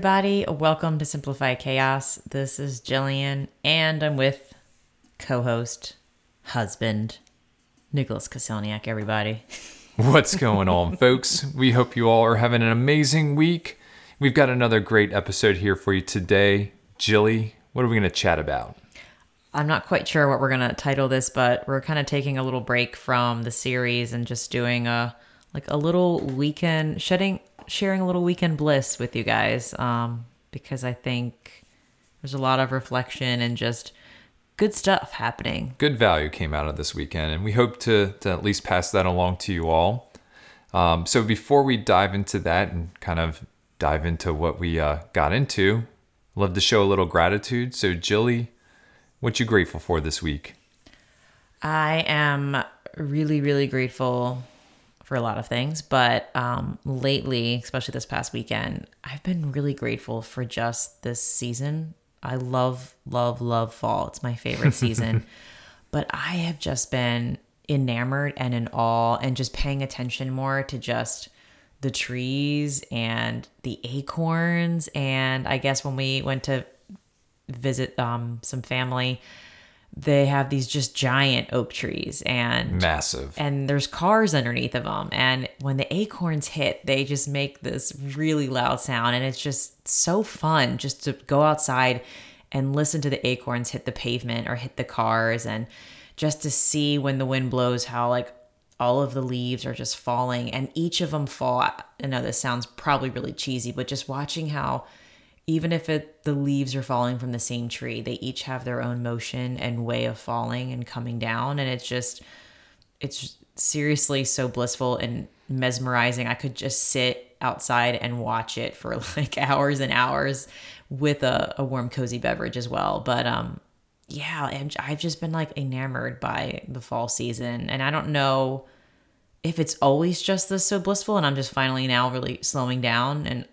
Everybody. Welcome to Simplify Chaos. This is Jillian, and I'm with co host, husband, Nicholas Kaselniak, everybody. What's going on, folks? We hope you all are having an amazing week. We've got another great episode here for you today. Jilly, what are we going to chat about? I'm not quite sure what we're going to title this, but we're kind of taking a little break from the series and just doing a like a little weekend shedding sharing a little weekend bliss with you guys um because I think there's a lot of reflection and just good stuff happening. Good value came out of this weekend, and we hope to, to at least pass that along to you all. Um, so, before we dive into that and kind of dive into what we uh, got into, love to show a little gratitude. So, Jilly, what you grateful for this week? I am really, really grateful for a lot of things, but um, lately, especially this past weekend, I've been really grateful for just this season. I love, love, love fall. It's my favorite season, but I have just been enamored and in awe and just paying attention more to just the trees and the acorns. And I guess when we went to visit um, some family, they have these just giant oak trees and Massive. and there's cars underneath of them and when the acorns hit they just make this really loud sound. And it's just so fun just to go outside and listen to the acorns hit the pavement or hit the cars. And just to see when the wind blows how like all of the leaves are just falling. And each of them fall. I know this sounds probably really cheesy but just watching how even if it the leaves are falling from the same tree they each have their own motion and way of falling and coming down. And it's just it's seriously so blissful and mesmerizing. I could just sit outside and watch it for like hours and hours with a, a warm cozy beverage as well. But um yeah and i've just been like enamored by the fall season. And i don't know if it's always just this so blissful and i'm just finally now really slowing down and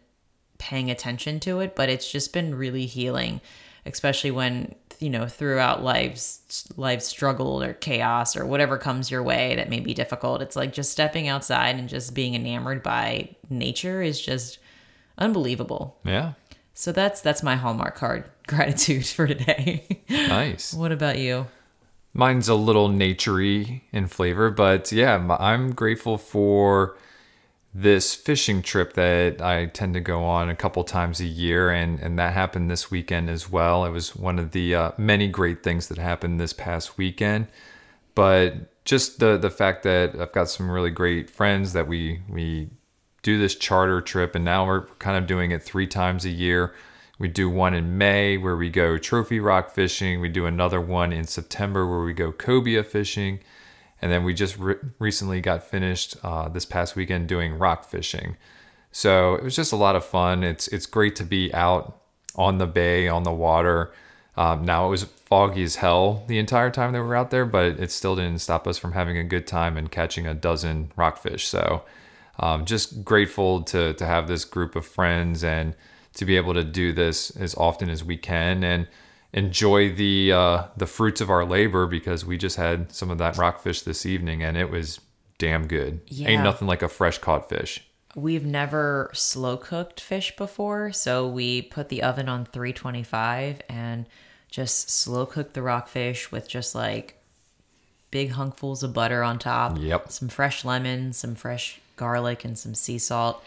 paying attention to it, but it's just been really healing, especially when you know throughout life's life struggle or chaos or whatever comes your way that may be difficult. It's like just stepping outside and just being enamored by nature is just unbelievable. Yeah. So that's that's my hallmark card gratitude for today. Nice. what about you? Mine's a little naturey in flavor, but yeah, i'm grateful for this fishing trip that I tend to go on a couple times a year, and, and that happened this weekend as well. It was one of the uh, many great things that happened this past weekend. But just the the fact that I've got some really great friends that we we do this charter trip, and now we're kind of doing it three times a year. We do one in May where we go trophy rock fishing. We do another one in September where we go cobia fishing. And then we just re- recently got finished uh, this past weekend doing rock fishing. So it was just a lot of fun. It's it's great to be out on the bay, on the water. Um, now it was foggy as hell the entire time that we were out there, but it still didn't stop us from having a good time and catching a dozen rockfish. So um, just grateful to to have this group of friends and to be able to do this as often as we can and enjoy the uh, the fruits of our labor because we just had some of that rockfish this evening and it was damn good. Yeah. Ain't nothing like a fresh caught fish. We've never slow cooked fish before, so we put the oven on 325 and just slow cooked the rockfish with just like big hunkfuls of butter on top. Yep. Some fresh lemon, some fresh garlic, and some sea salt.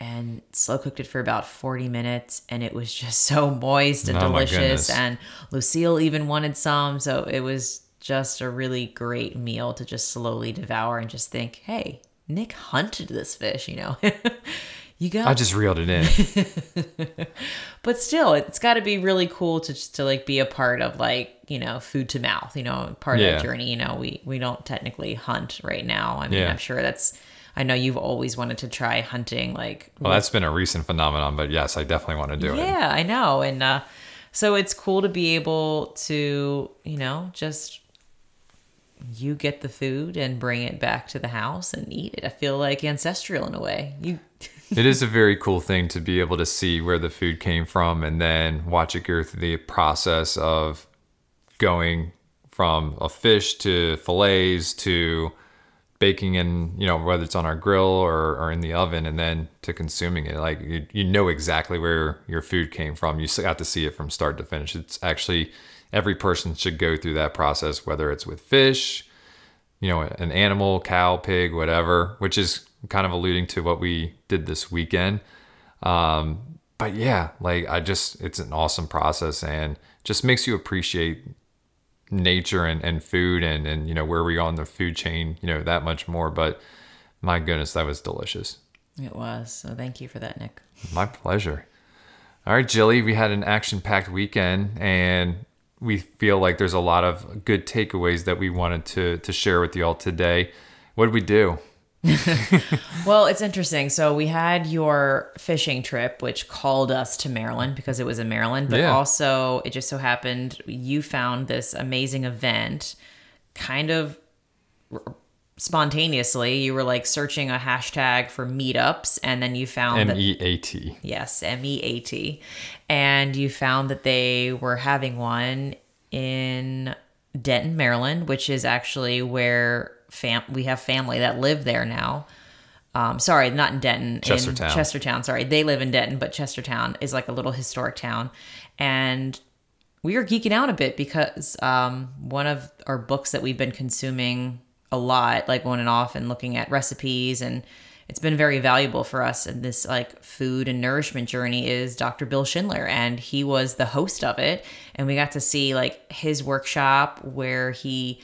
And slow cooked it for about 40 minutes, and it was just so moist and Oh delicious. And Lucille even wanted some, so it was just a really great meal to just slowly devour and just think, hey, Nick hunted this fish, you know. you got I just reeled it in. but still it's got to be really cool to just to like be a part of like you know food to mouth you know part of the journey you know we we don't technically hunt right now i mean Yeah. i'm sure that's I know you've always wanted to try hunting like Well, that's been a recent phenomenon, but yes, I definitely want to do it. yeah, I know. And uh, so it's cool to be able to, you know, just you get the food and bring it back to the house and eat it. I feel like ancestral in a way. You it is a very cool thing to be able to see where the food came from and then watch it go through the process of going from a fish to fillets to baking in, you know, whether it's on our grill or, or in the oven and then to consuming it. Like you, you know exactly where your food came from. You got to see it from start to finish. It's actually every person should go through that process, whether it's with fish, you know, an animal, cow, pig, whatever, which is kind of alluding to what we did this weekend. Um, but yeah, like I just, it's an awesome process and just makes you appreciate nature and, and food and, and, you know, where we are on the food chain, you know, that much more. But my goodness, that was delicious. It was. So thank you for that, Nick. My pleasure. All right, Jilly, we had an action packed weekend and we feel like there's a lot of good takeaways that we wanted to, to share with you all today. What did we do? well, it's interesting. So we had your fishing trip, which called us to Maryland because it was in Maryland, but Yeah. also it just so happened you found this amazing event kind of r- spontaneously. You were like searching a hashtag for meetups, and then you found M E A T. Yes, M E A T. And you found that they were having one in Denton, Maryland, which is actually where fam- we have family that live there now. Um, sorry, not in Denton. In Chestertown. Chestertown. Sorry, they live in Denton, but Chestertown is like a little historic town. And we were geeking out a bit because um, one of our books that we've been consuming a lot, like on and off and looking at recipes, and it's been very valuable for us in this like food and nourishment journey is Dr. Bill Schindler, and he was the host of it, and we got to see like his workshop where he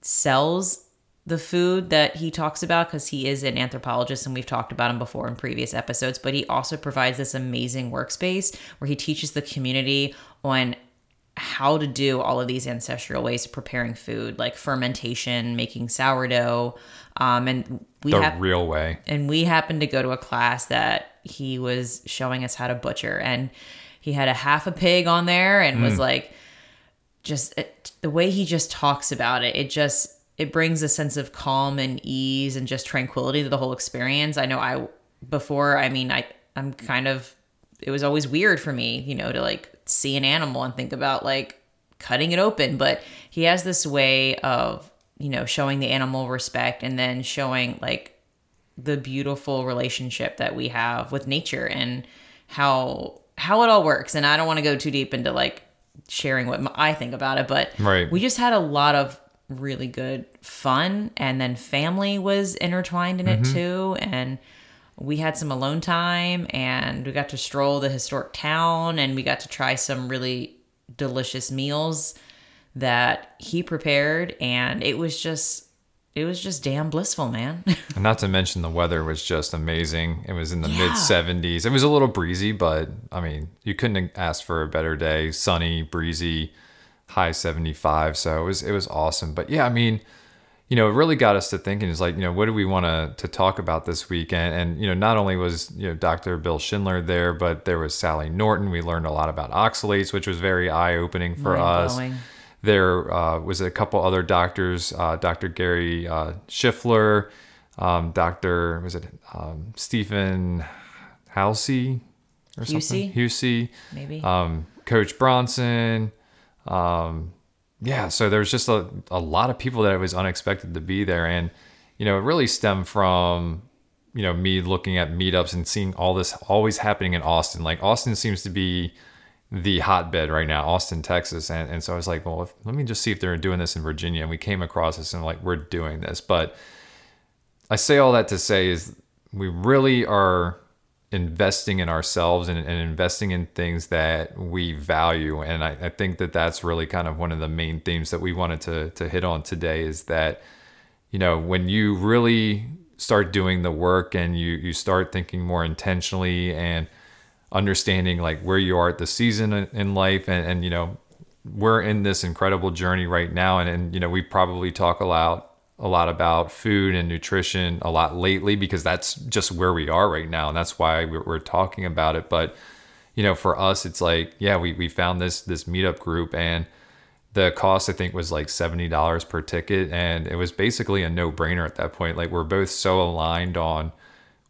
sells the food that he talks about because he is an anthropologist and we've talked about him before in previous episodes but he also provides this amazing workspace where he teaches the community on how to do all of these ancestral ways of preparing food like fermentation making sourdough um, and we The real way. and we happened to go to a class that he was showing us how to butcher and he had a half a pig on there and was like just it, the way he just talks about it it just it brings a sense of calm and ease and just tranquility to the whole experience. I know i before i mean i i'm kind of it was always weird for me you know to like see an animal and think about like cutting it open. But he has this way of you know showing the animal respect and then showing like the beautiful relationship that we have with nature and how how it all works. And i don't want to go too deep into like sharing what I think about it but Right. we just had a lot of really good fun and then family was intertwined in it mm-hmm. too and we had some alone time and we got to stroll the historic town and we got to try some really delicious meals that he prepared and it was just it was just damn blissful man And not to mention the weather was just amazing. It was in the Yeah. mid 70s. It was a little breezy, but I mean, you couldn't ask for a better day. Sunny, breezy, high 75. So it was it was awesome. But yeah, I mean, you know, it really got us to thinking is like, you know, what do we want to to talk about this weekend? And and you know, not only was, you know, Dr. Bill Schindler there, but there was Sally Norton. We learned a lot about oxalates, which was very eye-opening for us. There uh, was a couple other doctors, uh, Dr. Gary uh, Schiffler, um, Dr. was it um, Stephen Halsey or something? Husey? Husey, maybe um, Coach Bronson. Um, yeah, so there's just a, a lot of people that it was unexpected to be there. And, you know, it really stemmed from, you know, me looking at meetups and seeing all this always happening in Austin. Like, Austin seems to be the hotbed right now, Austin, Texas. And, and so I was like, well, if, let me just see if they're doing this in Virginia. And we came across this and like, we're doing this. But I say all that to say is we really are investing in ourselves and, and investing in things that we value. And I, I think that that's really kind of one of the main themes that we wanted to, to hit on today is that, you know, when you really start doing the work and you, you start thinking more intentionally and understanding like where you are at the season in- life and, and you know we're in this incredible journey right now and, and you know we probably talk a lot a lot about food and nutrition a lot lately because that's just where we are right now, and that's why we're, talking about it. But you know, for us, it's like, yeah, we we found this this meetup group and the cost I think was like seventy dollars per ticket, and it was basically a no brainer at that point. Like we're both so aligned on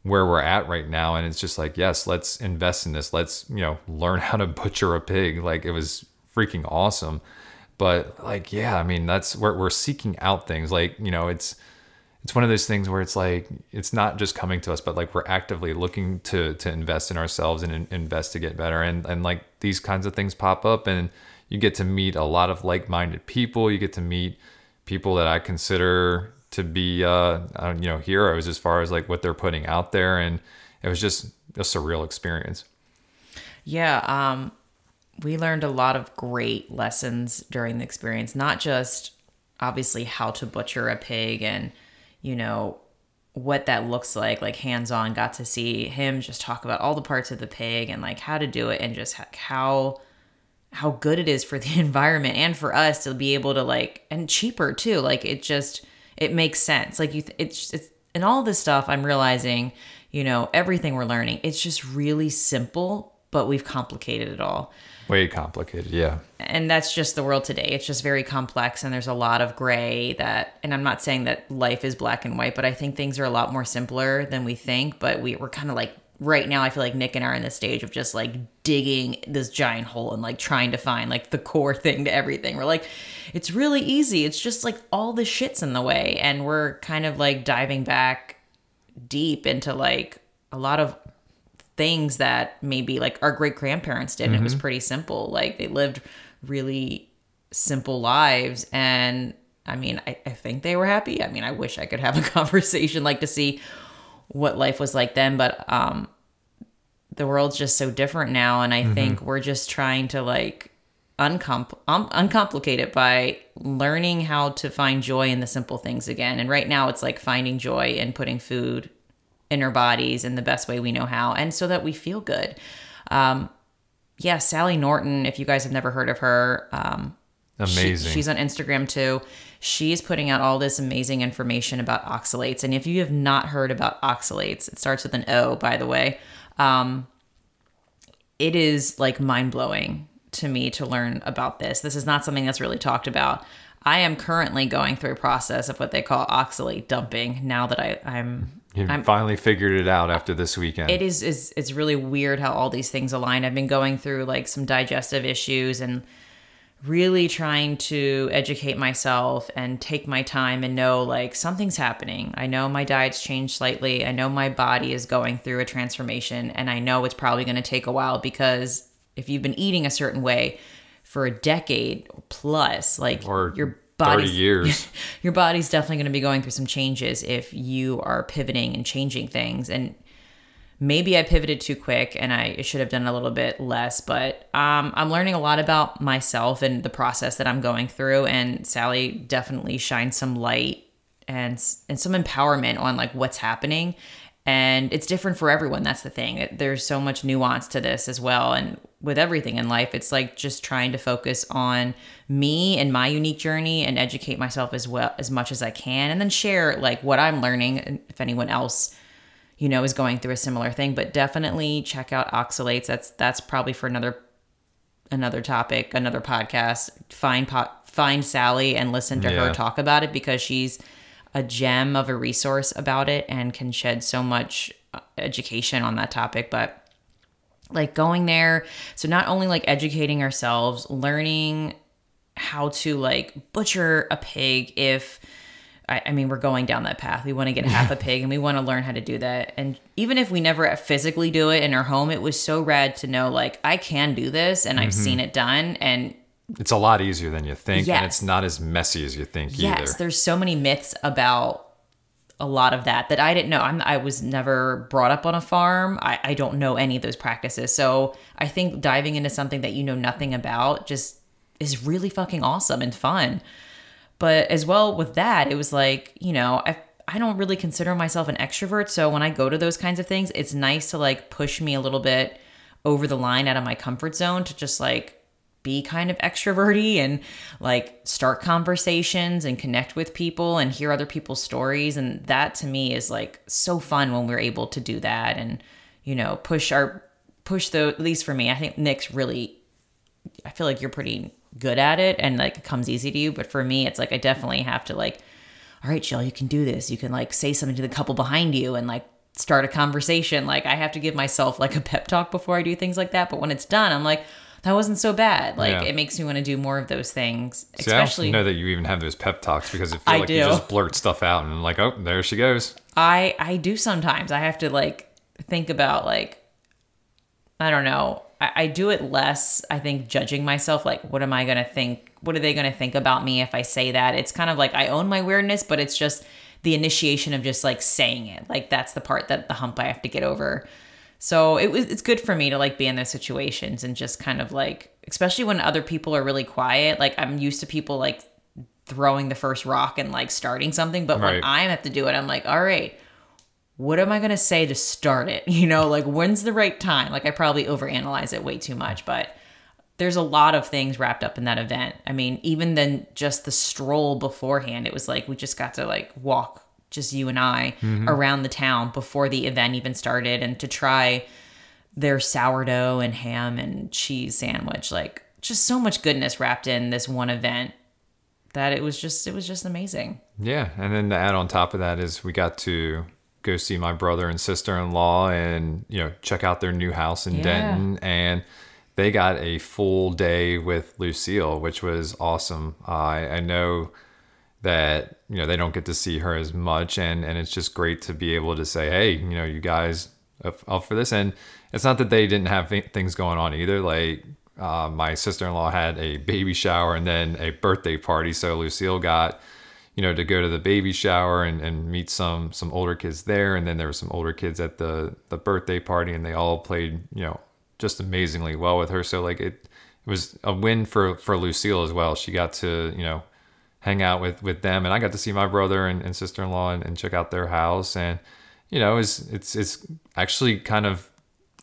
where we're at right now, and it's just like, yes, let's invest in this. Let's you know learn how to butcher a pig. Like it was freaking awesome. But like, yeah, I mean, that's where we're seeking out things. Like you know, it's it's one of those things where it's like it's not just coming to us, but like we're actively looking to to invest in ourselves and in, invest to get better. And and like these kinds of things pop up and you get to meet a lot of like-minded people you get to meet people that i consider to be uh, you know heroes as far as like what they're putting out there and it was just a surreal experience yeah um we learned a lot of great lessons during the experience not just obviously how to butcher a pig and you know what that looks like like hands on got to see him just talk about all the parts of the pig and like how to do it and just how how good it is for the environment and for us to be able to like and cheaper too. Like it just it makes sense. Like you th- it's it's and all this stuff i'm realizing you know everything we're learning it's just really simple but we've complicated it all way complicated yeah and that's just the world today it's just very complex and there's a lot of gray that and i'm not saying that life is black and white but i think things are a lot more simpler than we think but we, we're kind of like right now I feel like Nick and I are in the stage of just like digging this giant hole and like trying to find like the core thing to everything. We're like, it's really easy. It's just like all the shit's in the way. And we're kind of like diving back deep into like a lot of things that maybe like our great grandparents did. Mm-hmm. It was mm-hmm. pretty simple. Like they lived really simple lives and I mean, I, I think they were happy. I mean, I wish I could have a conversation like to see what life was like then, but um, the world's just so different now, and I mm-hmm. think we're just trying to like uncompl- um, uncomplicate it by learning how to find joy in the simple things again. And right now, it's like finding joy in putting food in our bodies in the best way we know how, and so that we feel good. Um, yeah, Sally Norton. If you guys have never heard of her, um, amazing. She, she's on Instagram too. She's putting out all this amazing information about oxalates. And if you have not heard about oxalates, it starts with an O, by the way. Um, it is like mind blowing to me to learn about this. This is not something that's really talked about. I am currently going through a process of what they call oxalate dumping now that I, I'm you I'm, finally figured it out after this weekend. It is is it's really weird how all these things align. I've been going through like some digestive issues and really trying to educate myself and take my time and know like something's happening. I know my diet's changed slightly. I know my body is going through a transformation and I know it's probably going to take a while because if you've been eating a certain way for a decade plus, like or your body's, years. your body's definitely going to be going through some changes if you are pivoting and changing things and maybe I pivoted too quick and I should have done a little bit less, but um, I'm learning a lot about myself and the process that I'm going through. And Sally definitely shines some light and and some empowerment on like what's happening. And it's different for everyone. That's the thing. There's so much nuance to this as well. And with everything in life, it's like just trying to focus on me and my unique journey and educate myself as well as much as I can, and then share like what I'm learning. If anyone else you know, is going through a similar thing. But definitely check out oxalates. That's that's probably for another another topic, another podcast. Find po- find Sally and listen to yeah. her talk about it because she's a gem of a resource about it and can shed so much uh, education on that topic. But like going there, so not only like educating ourselves, learning how to like butcher a pig if I, I mean, we're going down that path. We want to get half a pig and we want to learn how to do that. And even if we never physically do it in our home, it was so rad to know, like, I can do this and I've mm-hmm. seen it done. And it's a lot easier than you think. Yes. And it's not as messy as you think yes, either. there's so many myths about a lot of that that I didn't know. I'm, I was never brought up on a farm. I, I don't know any of those practices. So I think diving into something that you know nothing about just is really fucking awesome and fun. But as well with that, it was like, you know, I I don't really consider myself an extrovert, so when I go to those kinds of things, it's nice to like push me a little bit over the line out of my comfort zone to just like be kind of extroverty and like start conversations and connect with people and hear other people's stories. And that to me is like so fun when we're able to do that and you know push our push the at least for me i think nick's really i feel like you're pretty good at it and like it comes easy to you. But for me it's like i definitely have to like all right jill you can do this. You can like say something to the couple behind you and like start a conversation. Like i have to give myself like a pep talk before i do things like that. But when it's done i'm like that wasn't so bad. Like Yeah. it makes me want to do more of those things, See, I especially. don't know that you even have those pep talks because I feel I like you just blurt stuff out and like, oh, there she goes. I I do sometimes. I have to like think about like I don't know. I, I do it less. I think judging myself. Like, what am I gonna think? What are they gonna think about me if I say that? It's kind of like I own my weirdness, but it's just the initiation of just like saying it. Like that's the part that the hump I have to get over. So it was it's good for me to like be in those situations and just kind of like especially when other people are really quiet. Like I'm used to people like throwing the first rock and like starting something, but when Right. I have to do it, I'm like, all right, what am I gonna say to start it? You know, like when's the right time? Like I probably overanalyze it way too much, but there's a lot of things wrapped up in that event. I mean, even then just the stroll beforehand, it was like we just got to like walk just you and I mm-hmm. around the town before the event even started and to try their sourdough and ham and cheese sandwich. Like just so much goodness wrapped in this one event that it was just it was just amazing. Yeah, and then to add on top of that is we got to go see my brother and sister-in-law and you know check out their new house in Yeah. Denton and they got a full day with Lucille, which was awesome. I I know that you know they don't get to see her as much. And and it's just great to be able to say hey you know you guys up, for this. And it's not that they didn't have things going on either. Like uh, my sister-in-law had a baby shower and then a birthday party. So lucille got you know to go to the baby shower and, and meet some some older kids there. And then there were some older kids at the the birthday party and they all played you know just amazingly well with her. So like it it was a win for for lucille as well. She got to you know hang out with with them and i got to see my brother and, and sister-in-law and, and check out their house and you know it's it's it's actually kind of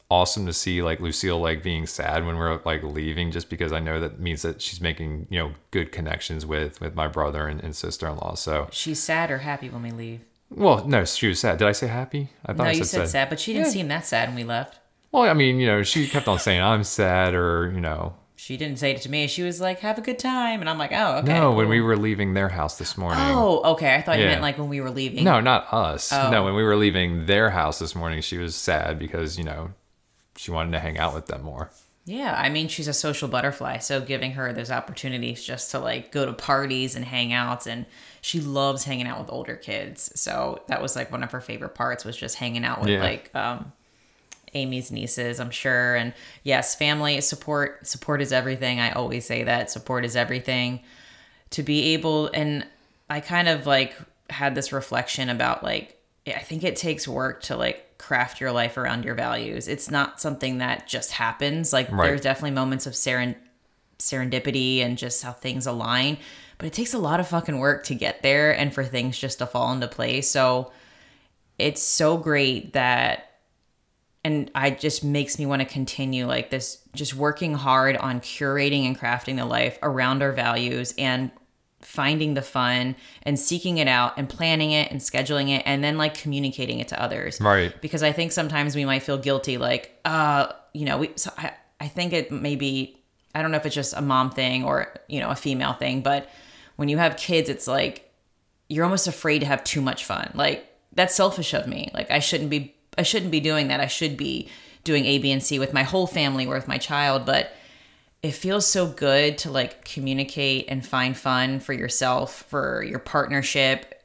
awesome to see like lucille like being sad when we're like leaving just because i know that means that she's making you know good connections with with my brother and, and sister-in-law so She's sad or happy when we leave. well no she was sad did i say happy i thought No, i you said, said sad. sad, but she didn't Yeah. seem that sad when we left. well i mean you know she kept on saying i'm sad or you know She didn't say it to me. She was like, "Have a good time," and I'm like, "Oh, okay." no when we were leaving their house this morning Oh, okay. I thought you meant like when we were leaving. No, not us. Oh. No, when we were leaving their house this morning, she was sad because, you know, she wanted to hang out with them more. Yeah, I mean, she's a social butterfly, so giving her those opportunities just to like go to parties and hang out, and she loves hanging out with older kids. So that was like one of her favorite parts was just hanging out with Yeah. like um, Amy's nieces, I'm sure. And yes, family support support is everything. I always say that support is everything. To be able, and I kind of like had this reflection about like I think it takes work to like craft your life around your values. It's not something that just happens. Like Right. there's definitely moments of seren- serendipity and just how things align, but it takes a lot of fucking work to get there and for things just to fall into place. So it's so great that and I just makes me want to continue like this just working hard on curating and crafting the life around our values and finding the fun and seeking it out and planning it and scheduling it and then like communicating it to others Right. because i think sometimes we might feel guilty like uh you know we so I, I think it may be i don't know if it's just a mom thing or you know a female thing but when you have kids it's like you're almost afraid to have too much fun. Like that's selfish of me. Like I shouldn't be I shouldn't be doing that. I should be doing A, B, and C with my whole family or with my child. But it feels so good to like communicate and find fun for yourself, for your partnership,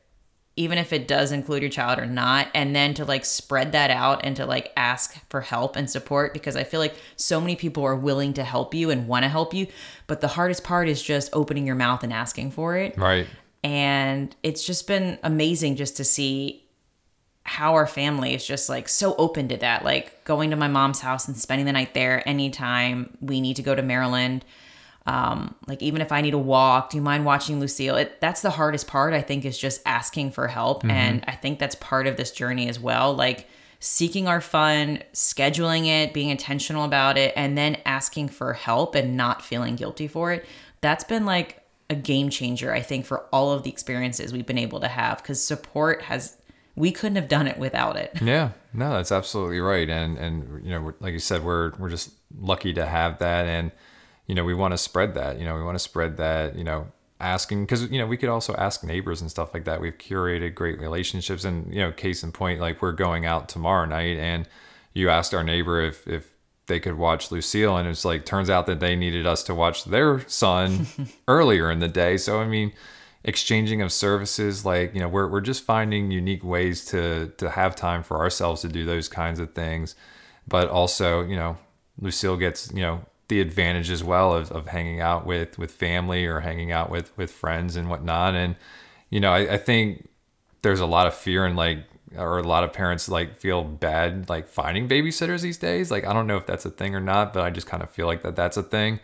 even if it does include your child or not, and then to like spread that out and to like ask for help and support because I feel like so many people are willing to help you and want to help you. But the hardest part is just opening your mouth and asking for it Right. and it's just been amazing just to see how our family is just like so open to that like going to my mom's house and spending the night there anytime we need to go to maryland. Um like even if i need to walk do you mind watching lucille? It that's the hardest part i think is just asking for help. And i think that's part of this journey as well like seeking our fun, scheduling it, being intentional about it, and then asking for help and not feeling guilty for it. That's been like a game changer, I think, for all of the experiences we've been able to have because support has, we couldn't have done it without it. Yeah, no, that's absolutely right. And, and, you know, like you said, we're, we're just lucky to have that. And, you know, we want to spread that, you know, we want to spread that, you know, asking because you know we could also ask neighbors and stuff like that we've curated great relationships and you know case in point like we're going out tomorrow night and you asked our neighbor if if they could watch lucille and it's like turns out that they needed us to watch their son earlier in the day so i mean exchanging of services like you know we're, we're just finding unique ways to to have time for ourselves to do those kinds of things. But also you know lucille gets you know the advantage as well of, of hanging out with with family or hanging out with with friends and whatnot. And you know I, I think there's a lot of fear and like or a lot of parents like feel bad like finding babysitters these days. Like i don't know if that's a thing or not but i just kind of feel like that that's a thing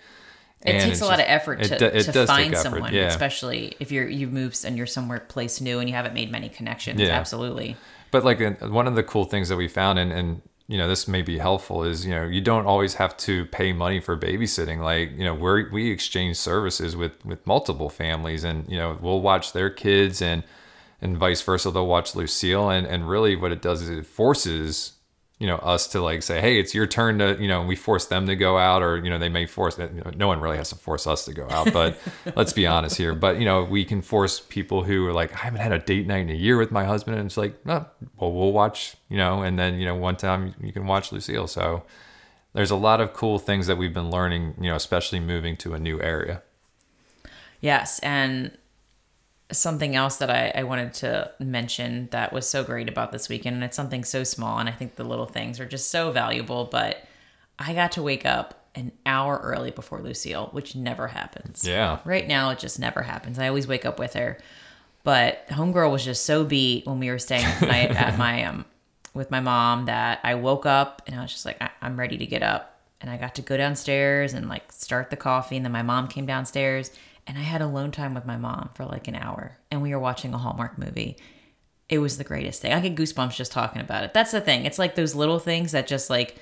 it And takes a lot just- of effort to, to find someone, yeah. especially if you're you moved and you're somewhere place new and you haven't made many connections. Yeah. Absolutely. but like one of the cool things that we found and, and you know this may be helpful is you know you don't always have to pay money for babysitting like you know we we exchange services with with multiple families and you know we'll watch their kids and and vice versa they'll watch lucille and and really what it does is it forces you know us to like say hey it's your turn to you know we force them to go out or you know they may force you know, no one really has to force us to go out but let's be honest here. But you know we can force people who are like i haven't had a date night in a year with my husband and it's like oh, well we'll watch you know and then you know one time you can watch lucille. So there's a lot of cool things that we've been learning you know especially moving to a new area. Yes, and something else that I, I wanted to mention that was so great about this weekend, and it's something so small, and I think the little things are just so valuable. But I got to wake up an hour early before Lucille, which never happens. Yeah. Right now, it just never happens. I always wake up with her. But homegirl was just so beat when we were staying the night at my um with my mom that I woke up and I was just like, I- I'm ready to get up. And I got to go downstairs and like start the coffee. And then my mom came downstairs and I had alone time with my mom for like an hour. And we were watching a Hallmark movie. It was the greatest thing. I get goosebumps just talking about it. That's the thing. It's like those little things that just like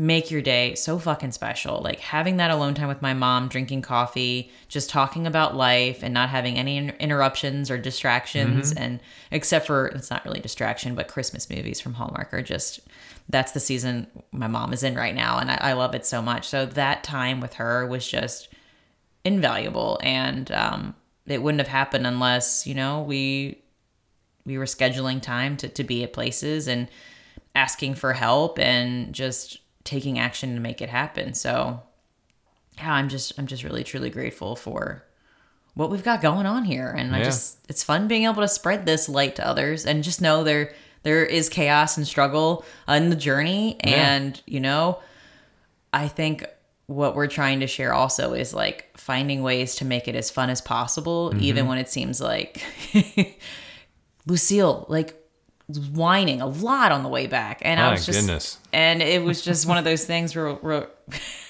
make your day so fucking special. Like having that alone time with my mom, drinking coffee, just talking about life and not having any in- interruptions or distractions. Mm-hmm. And except for it's not really distraction, but Christmas movies from Hallmark are just that's the season my mom is in right now. And I, I love it so much. So that time with her was just invaluable. And um, it wouldn't have happened unless, you know, we we were scheduling time to, to be at places and asking for help and just taking action to make it happen. So yeah, I'm just I'm just really truly grateful for what we've got going on here. And I just it's fun being able to spread this light to others and just know there there is chaos and struggle in the journey. And, you know, I think what we're trying to share also is like finding ways to make it as fun as possible, even Mm-hmm. when it seems like Lucille, like whining a lot on the way back. And I was just goodness. and it was just one of those things where, where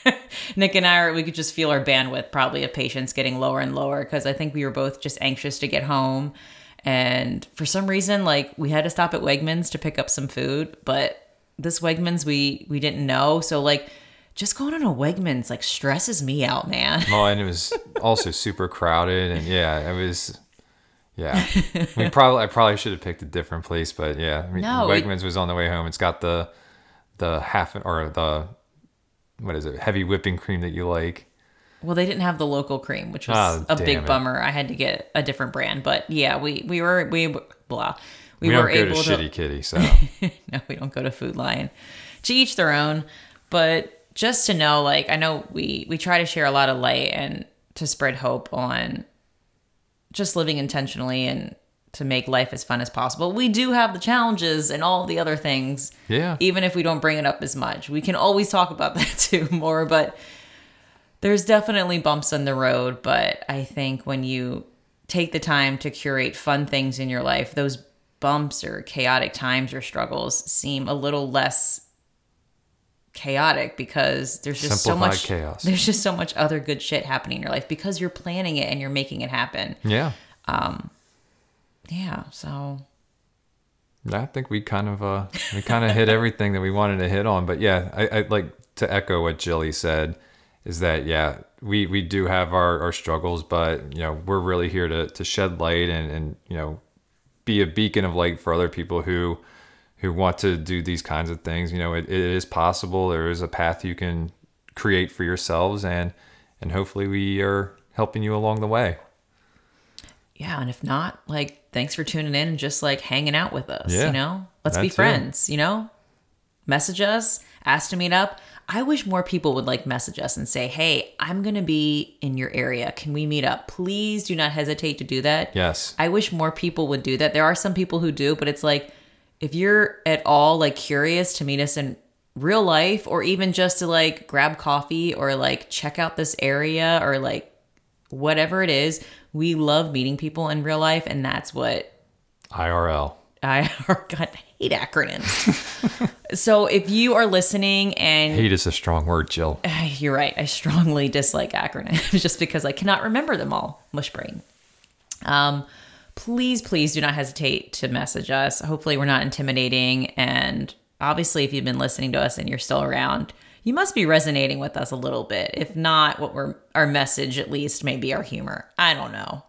Nick and I, we could just feel our bandwidth probably of patience getting lower and lower because I think we were both just anxious to get home. And for some reason, like we had to stop at Wegmans to pick up some food, but this Wegmans we we didn't know. So like just going on a Wegmans like stresses me out, man. Well, and it was also super crowded, and yeah, it was. Yeah, we probably I probably should have picked a different place, but yeah, I mean, No, it- Wegmans was on the way home. It's got the the half or the what is it heavy whipping cream that you like. Well, they didn't have the local cream, which was Oh, a big it. bummer. I had to get a different brand, but yeah, we we were we blah. We, We, were don't go to able Shitty Kitty, so no, we don't go to Food Lion. To each their own. But just to know, like, I know we we try to share a lot of light and to spread hope on just living intentionally and to make life as fun as possible. We do have the challenges and all the other things. Yeah. Even if we don't bring it up as much, we can always talk about that too more. But there's definitely bumps in the road. But I think when you take the time to curate fun things in your life, those bumps or chaotic times or struggles seem a little less chaotic because there's just so much chaos. there's just so much other good shit happening in your life because you're planning it and you're making it happen. yeah, Yeah, so I think we kind of uh we kind of hit everything that we wanted to hit on. But yeah, I, I like to echo what Jilly said is that yeah, we we do have our, our struggles, but you know, we're really here to to shed light and, and you know, be a beacon of light for other people who who want to do these kinds of things. You know, it, it is possible. There is a path you can create for yourselves and and hopefully we are helping you along the way. Yeah, and if not, like thanks for tuning in and just like hanging out with us, Yeah, you know? Let's be friends, you know? Message us, ask to meet up. I wish more people would like message us and say, "Hey, I'm going to be in your area. Can we meet up?" Please do not hesitate to do that. Yes. I wish more people would do that. There are some people who do, but it's like if you're at all like curious to meet us in real life or even just to like grab coffee or like check out this area or like whatever it is, we love meeting people in real life and that's what IRL. I God, hate acronyms. so if you are listening and Hate is a strong word, Jill. you're right. I strongly dislike acronyms just because I cannot remember them all. Mush brain. Um, please, please do not hesitate to message us. Hopefully, we're not intimidating. And obviously, if you've been listening to us and you're still around, you must be resonating with us a little bit. If not, what we're our message at least maybe our humor. I don't know.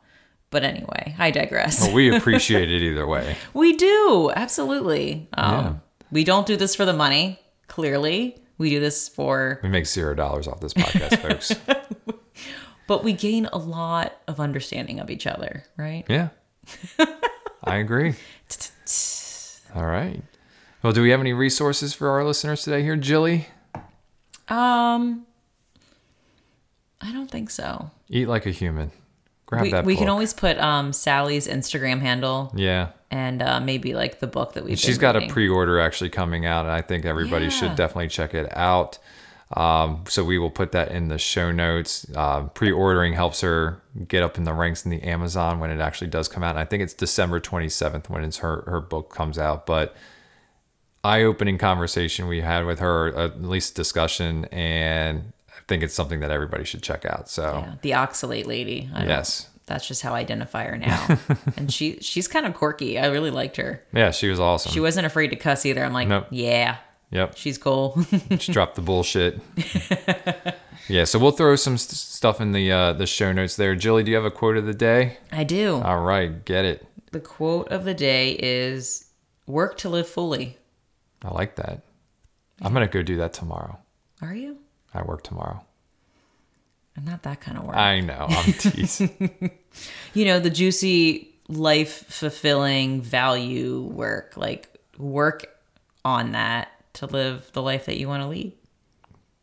But anyway, I digress. But we appreciate it either way. We do absolutely. Um, Yeah. We don't do this for the money. Clearly, we do this for We make zero dollars off this podcast, folks. but we gain a lot of understanding of each other, right? Yeah. I agree. All right. Well, do we have any resources for our listeners today here, Jilly? Um, I don't think so. Eat like a human. Grab We, that we book. can always put um Sally's Instagram handle Yeah. and uh, maybe like the book that we've. She's got a pre-order actually coming out, and I think everybody Yeah. should definitely check it out. Um, so we will put that in the show notes. Um, pre-ordering helps her get up in the ranks in the Amazon when it actually does come out. And I think it's December 27th when it's her her book comes out. But eye-opening conversation we had with her, at least discussion, and I think it's something that everybody should check out. So Yeah, the oxalate lady. I yes, that's just how I identify her now. and she she's kind of quirky. I really liked her. yeah, she was awesome. She wasn't afraid to cuss either. I'm like, Nope. yeah, yep. she's cool. Just drop the bullshit. yeah, so we'll throw some st- stuff in the uh, the show notes there. Jilly, do you have a quote of the day? I do. All right, get it. the quote of the day is "Work to live fully." I like that. I'm gonna go do that tomorrow. Are you? I work tomorrow. I'm not that kind of work. I know. I'm teasing. you know, the juicy, life fulfilling value work, like work on that to live the life that you want to lead.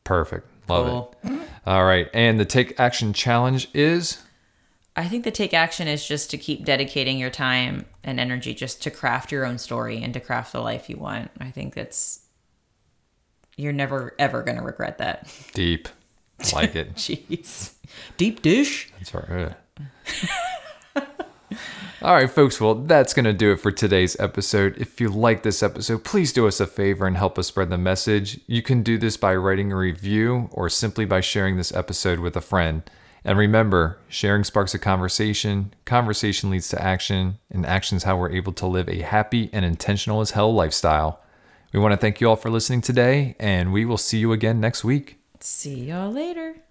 Perfect. Love Cool. it. All right, and the take action challenge is I think the take action is just to keep dedicating your time and energy just to craft your own story and to craft the life you want. I think that's you're never ever going to regret that. deep. Like it. Jeez. Deep dish. That's right. All right, folks. Well, that's going to do it for today's episode. If you like this episode, please do us a favor and help us spread the message. You can do this by writing a review or simply by sharing this episode with a friend. And remember, sharing sparks a conversation, conversation leads to action, and action is how we're able to live a happy and intentional as hell lifestyle. We want to thank you all for listening today, and we will see you again next week. See y'all later.